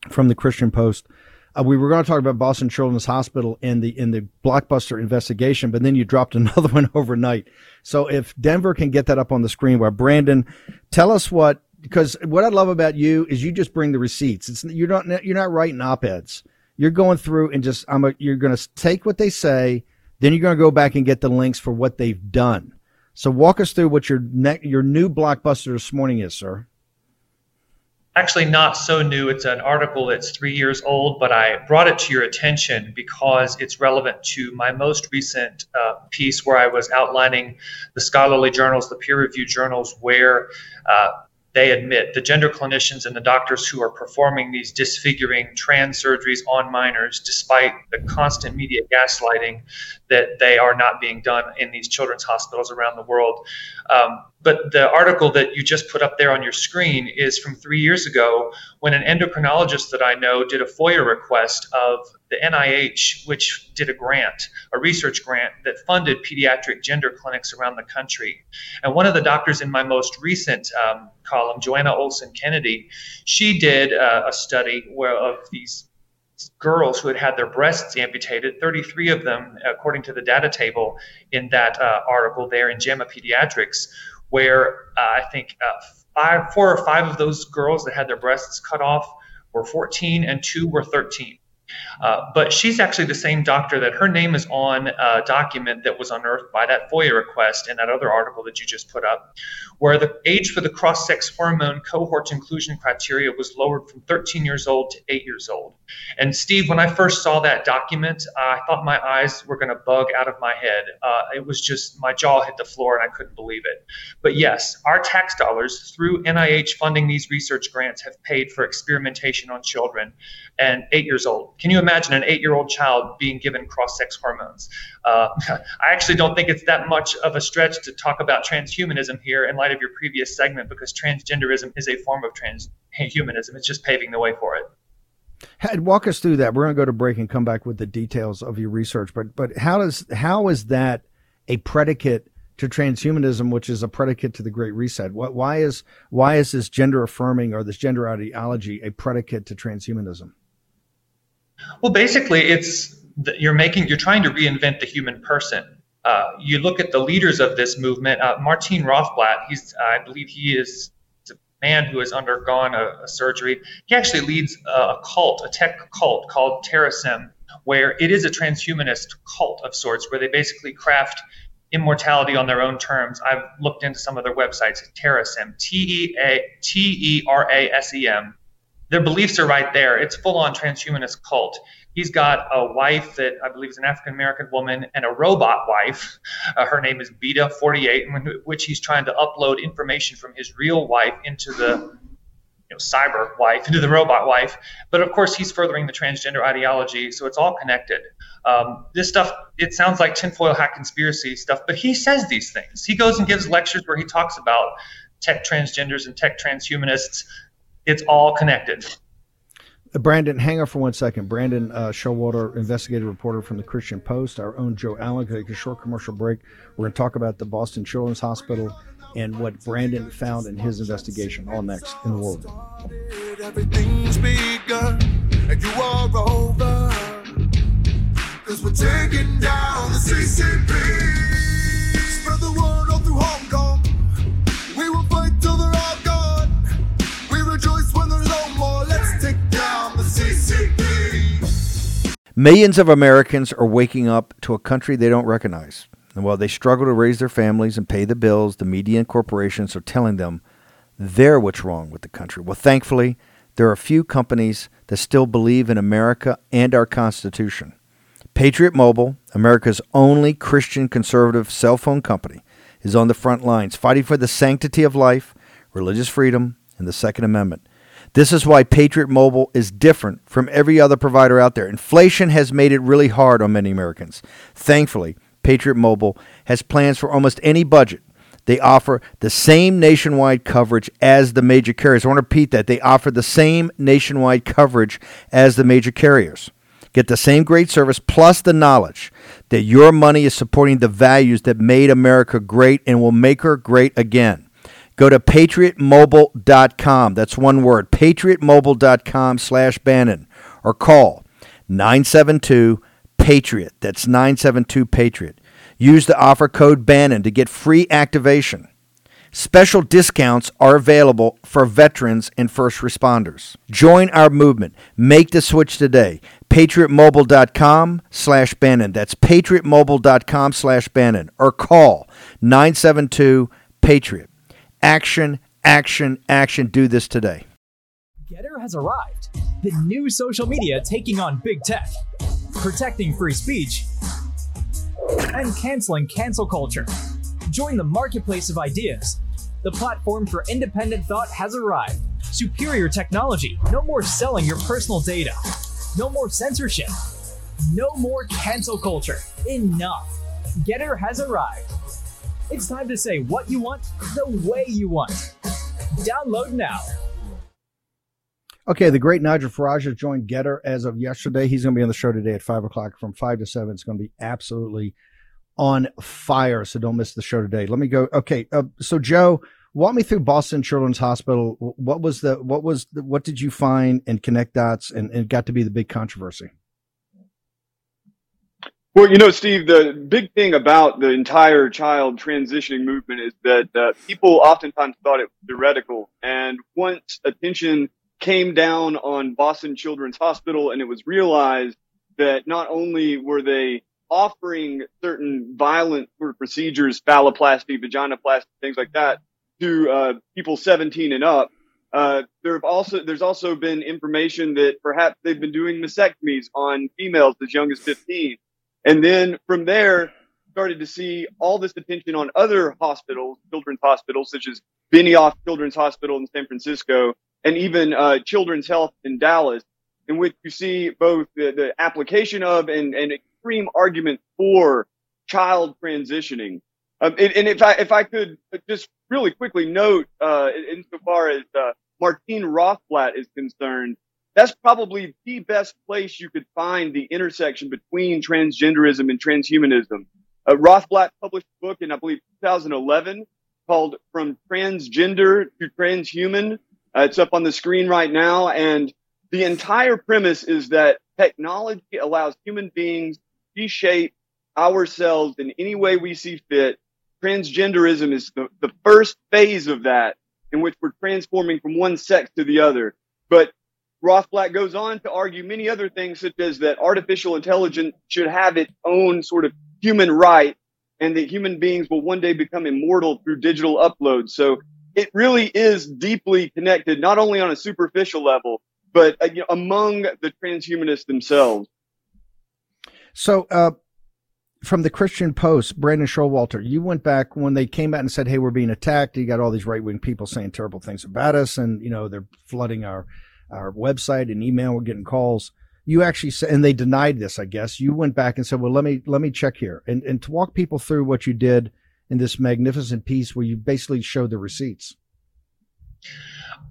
from the Christian Post. Uh, we were going to talk about Boston Children's Hospital in the in the blockbuster investigation, but then you dropped *laughs* another one overnight. So if Denver can get that up on the screen, where Brandon, tell us what because what I love about you is you just bring the receipts. It's you're not you're not writing op eds. You're going through and just I'm a, you're going to take what they say, then you're going to go back and get the links for what they've done. So walk us through what your ne- your new blockbuster this morning is, sir actually not so new. It's an article that's three years old, but I brought it to your attention because it's relevant to my most recent uh, piece where I was outlining the scholarly journals, the peer reviewed journals, where uh, they admit the gender clinicians and the doctors who are performing these disfiguring trans surgeries on minors, despite the constant media gaslighting that they are not being done in these children's hospitals around the world. Um, but the article that you just put up there on your screen is from three years ago when an endocrinologist that I know did a FOIA request of the NIH, which did a grant, a research grant that funded pediatric gender clinics around the country. And one of the doctors in my most recent um, column, Johanna Olson Kennedy, she did uh, a study where of these girls who had had their breasts amputated, 33 of them, according to the data table in that uh, article there in JAMA Pediatrics, where uh, I think uh, five, four or five of those girls that had their breasts cut off were 14 and two were 13. Uh, but she's actually the same doctor that her name is on a document that was unearthed by that FOIA request and that other article that you just put up, where the age for the cross sex hormone cohort inclusion criteria was lowered from 13 years old to 8 years old. And Steve, when I first saw that document, I thought my eyes were going to bug out of my head. Uh, it was just my jaw hit the floor and I couldn't believe it. But yes, our tax dollars through NIH funding these research grants have paid for experimentation on children and 8 years old. Can you imagine an eight year old child being given cross sex hormones? Uh, *laughs* I actually don't think it's that much of a stretch to talk about transhumanism here in light of your previous segment because transgenderism is a form of transhumanism. It's just paving the way for it. Had Walk us through that. We're going to go to break and come back with the details of your research. But but how does how is that a predicate to transhumanism, which is a predicate to the Great Reset? Why is why is this gender affirming or this gender ideology a predicate to transhumanism? Well, basically, it's you're making you're trying to reinvent the human person. Uh, you look at the leaders of this movement. Uh, Martin Rothblatt, he's I believe he is a man who has undergone a, a surgery. He actually leads a cult, a tech cult called Terasem, where it is a transhumanist cult of sorts, where they basically craft immortality on their own terms. I've looked into some of their websites. Terasem, T E A T E R A S E M their beliefs are right there. It's full on transhumanist cult. He's got a wife that I believe is an African American woman and a robot wife. *laughs* Uh, her name is Bina 48, in which he's trying to upload information from his real wife into the you know, cyber wife, into the robot wife. But of course, he's furthering the transgender ideology, so it's all connected. Um, this stuff, it sounds like tinfoil hat conspiracy stuff, but he says these things. He goes and gives lectures where he talks about tech transgenders and tech transhumanists it's all connected. Uh, Brandon, hang on for one second. Brandon uh, Showalter, investigative reporter from the Christian Post. Our own Joe Allen. Take a short commercial break. We're going to talk about the Boston Children's Hospital and what Brandon found in his investigation. All next in the world. Everything's begun, and you are over. Cause we're taking down the CCP. Millions of Americans are waking up to a country they don't recognize. And while they struggle to raise their families and pay the bills, the media and corporations are telling them they're what's wrong with the country. Well, thankfully, there are a few companies that still believe in America and our Constitution. Patriot Mobile, America's only Christian conservative cell phone company, is on the front lines fighting for the sanctity of life, religious freedom, and the Second Amendment. This is why Patriot Mobile is different from every other provider out there. Inflation has made it really hard on many Americans. Thankfully, Patriot Mobile has plans for almost any budget. They offer the same nationwide coverage as the major carriers. I want to repeat that. They offer the same nationwide coverage as the major carriers. Get the same great service plus the knowledge that your money is supporting the values that made America great and will make her great again. Go to patriotmobile.com. That's one word, patriotmobile.com slash Bannon. Or call 972 Patriot. That's 972 Patriot. Use the offer code Bannon to get free activation. Special discounts are available for veterans and first responders. Join our movement. Make the switch today. PatriotMobile.com slash Bannon. That's PatriotMobile.com slash Bannon. Or call 972 Patriot. Action, action, action. Do this today. GETTR has arrived. The new social media taking on big tech, protecting free speech, and canceling cancel culture. Join the marketplace of ideas. The platform for independent thought has arrived. Superior technology. No more selling your personal data. No more censorship. No more cancel culture. Enough. GETTR has arrived. It's time to say what you want the way you want. Download now. Okay, the great Nigel Farage has joined GETTR as of yesterday. He's going to be on the show today at 5 o'clock from 5 to 7. It's going to be absolutely on fire. So don't miss the show today. Let me go. Okay. Uh, so Joe, walk me through Boston Children's Hospital. What was the, what was, the, what did you find and connect dots and, and got to be the big controversy? Well, you know, Steve, the big thing about the entire child transitioning movement is that uh, people oftentimes thought it was theoretical. And once attention came down on Boston Children's Hospital and it was realized that not only were they offering certain violent sort of procedures, phalloplasty, vaginoplasty, things like that, to uh, people 17 and up. Uh, there have also there's also been information that perhaps they've been doing mastectomies on females as young as 15, and then from there started to see all this attention on other hospitals, children's hospitals such as Benioff Children's Hospital in San Francisco, and even uh, Children's Health in Dallas, in which you see both the, the application of and, and extreme argument for child transitioning. Um, and, and, if I if I could just really quickly note, uh, insofar as uh, Martine Rothblatt is concerned, that's probably the best place you could find the intersection between transgenderism and transhumanism. Uh, Rothblatt published a book in I believe 2011 called "From Transgender to Transhuman." Uh, it's up on the screen right now, and the entire premise is that technology allows human beings to reshape ourselves in any way we see fit. Transgenderism is the, the first phase of that in which we're transforming from one sex to the other. But Rothblatt goes on to argue many other things, such as that artificial intelligence should have its own sort of human right and that human beings will one day become immortal through digital uploads. So it really is deeply connected, not only on a superficial level, but uh, you know, among the transhumanists themselves. So, uh, from the Christian Post, Brandon Showalter, you went back when they came out and said, "Hey, we're being attacked." You got all these right wing people saying terrible things about us, and you know they're flooding our our website and email. We're getting calls. You actually said, and they denied this. I guess you went back and said, "Well, let me let me check here," and and to walk people through what you did in this magnificent piece where you basically showed the receipts.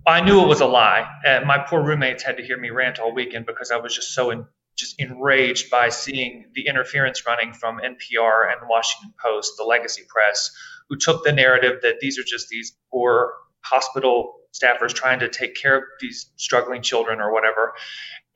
I knew it was a lie. And my poor roommates had to hear me rant all weekend because I was just so in, just enraged by seeing the interference running from NPR and Washington Post, the legacy press, who took the narrative that these are just these poor hospital staffers trying to take care of these struggling children or whatever.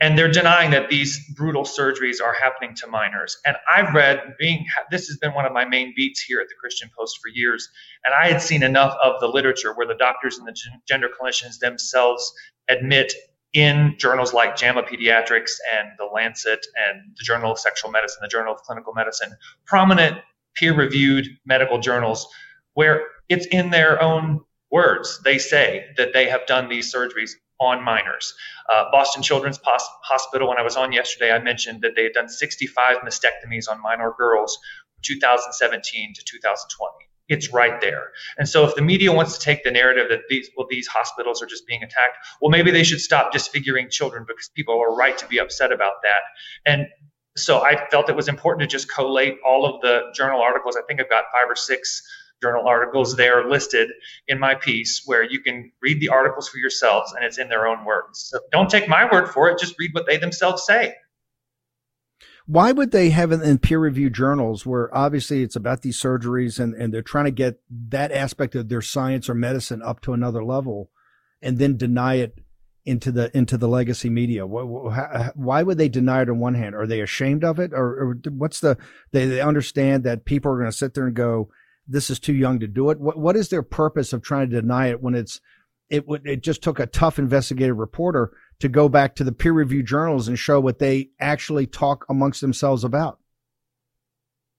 And they're denying that these brutal surgeries are happening to minors. And I've read, being this has been one of my main beats here at the Christian Post for years, and I had seen enough of the literature where the doctors and the gender clinicians themselves admit in journals like JAMA Pediatrics and The Lancet and the Journal of Sexual Medicine, the Journal of Clinical Medicine, prominent peer reviewed medical journals where it's in their own words. They say that they have done these surgeries on minors. Uh, Boston Children's Pos- Hospital, when I was on yesterday, I mentioned that they had done 65 mastectomies on minor girls from 2017 to 2020 it's right there. And so if the media wants to take the narrative that these well these hospitals are just being attacked, well maybe they should stop disfiguring children because people are right to be upset about that. And so I felt it was important to just collate all of the journal articles. I think I've got five or six journal articles. They are listed in my piece where you can read the articles for yourselves and it's in their own words. So don't take my word for it, just read what they themselves say. Why would they have it in peer reviewed journals where obviously it's about these surgeries and, and they're trying to get that aspect of their science or medicine up to another level and then deny it into the into the legacy media? Why would they deny it on one hand? Are they ashamed of it, or, or what's the? They, they understand that people are going to sit there and go, this is too young to do it? What what is their purpose of trying to deny it when it's it would it just took a tough investigative reporter to go back to the peer reviewed journals and show what they actually talk amongst themselves about?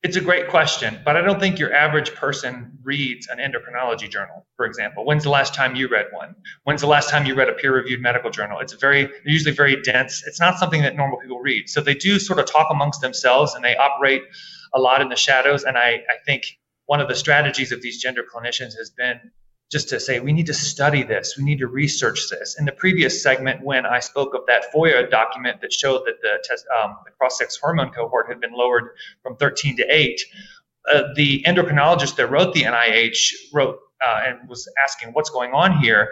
It's a great question, but I don't think your average person reads an endocrinology journal, for example. When's the last time you read one? When's the last time you read a peer-reviewed medical journal? It's very usually very dense. It's not something that normal people read. So they do sort of talk amongst themselves and they operate a lot in the shadows. And I, I think one of the strategies of these gender clinicians has been just to say we need to study this, we need to research this. In the previous segment, when I spoke of that FOIA document that showed that the, um, the cross-sex hormone cohort had been lowered from 13 to 8, uh, the endocrinologist that wrote the NIH wrote uh, and was asking what's going on here.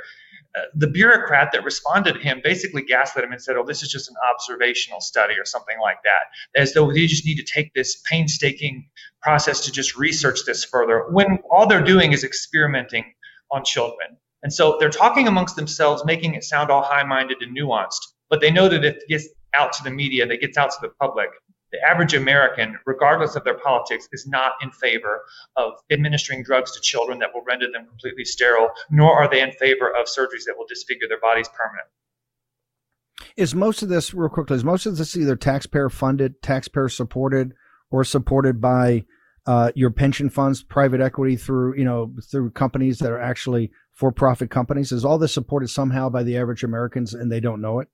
The bureaucrat that responded to him basically gaslit him and said, "Oh, this is just an observational study or something like that," as though they just need to take this painstaking process to just research this further. When all they're doing is experimenting on children. And so they're talking amongst themselves, making it sound all high minded and nuanced. But they know that if it gets out to the media, that gets out to the public, the average American, regardless of their politics, is not in favor of administering drugs to children that will render them completely sterile, nor are they in favor of surgeries that will disfigure their bodies permanently. Is most of this, real quickly, is most of this either taxpayer funded, taxpayer supported, or supported by uh, your pension funds, private equity through you know through companies that are actually for-profit companies? Is all this supported somehow by the average Americans and they don't know it?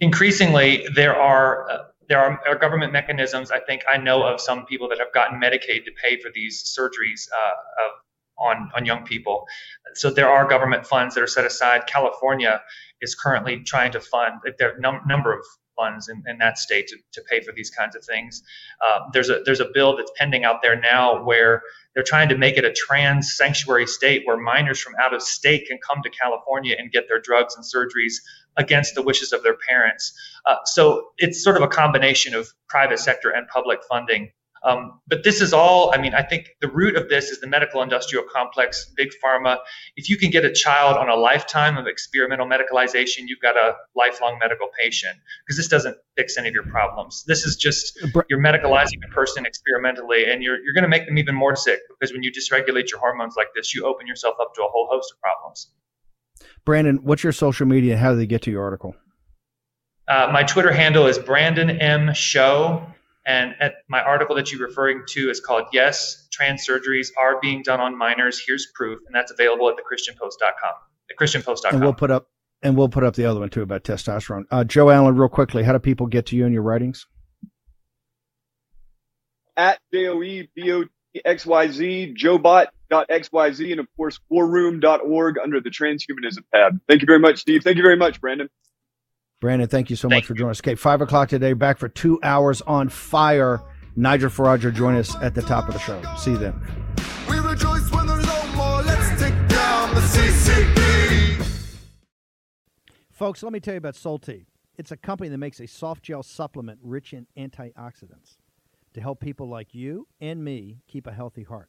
Increasingly, there are. Uh, there are, are, government mechanisms. I think I know of some people that have gotten Medicaid to pay for these surgeries uh, of, on on young people. So there are government funds that are set aside. California is currently trying to fund. There a num- number of funds in, in that state to, to pay for these kinds of things. Uh, there's a there's a bill that's pending out there now where they're trying to make it a trans sanctuary state where minors from out of state can come to California and get their drugs and surgeries against the wishes of their parents. Uh, so it's sort of a combination of private sector and public funding um, but this is all, I mean, I think the root of this is the medical industrial complex, big pharma. If you can get a child on a lifetime of experimental medicalization, you've got a lifelong medical patient because this doesn't fix any of your problems. This is just you're medicalizing a person experimentally and you're, you're going to make them even more sick because when you dysregulate your hormones like this, you open yourself up to a whole host of problems. Brandon, what's your social media? And how do they get to your article? Uh, my Twitter handle is Brandon M Show. And at my article that you're referring to is called Yes, Trans Surgeries Are Being Done on Minors. Here's Proof. And that's available at thechristianpost.com. Thechristianpost.com. And we'll put up and we'll put up the other one too about testosterone. Uh, Joe Allen, real quickly, how do people get to you and your writings? At J-O-E-B-O-X-Y-Z, joebot.xyz, and of course, warroom.org under the transhumanism tab. Thank you very much, Steve. Thank you very much, Brandon. Brandon, thank you so thank much for joining us. Okay, five o'clock today, back for two hours on fire. Nigel Farage, join us at the top of the show. See you then. We rejoice when there's no more. Let's take down the CCP. Folks, let me tell you about Solti. It's a company that makes a soft gel supplement rich in antioxidants to help people like you and me keep a healthy heart.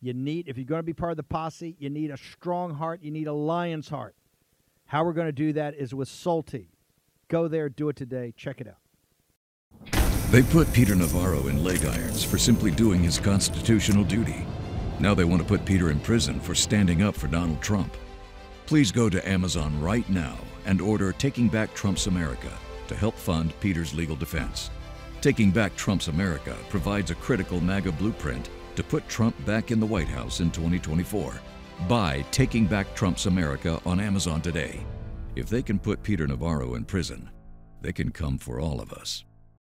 You need, if you're going to be part of the posse, you need a strong heart, you need a lion's heart. How we're going to do that is with Salty. Go there, do it today. Check it out. They put Peter Navarro in leg irons for simply doing his constitutional duty. Now they want to put Peter in prison for standing up for Donald Trump. Please go to Amazon right now and order Taking Back Trump's America to help fund Peter's legal defense. Taking Back Trump's America provides a critical MAGA blueprint to put Trump back in the White House in 2024. Buy Taking Back Trump's America on Amazon today. If they can put Peter Navarro in prison, they can come for all of us.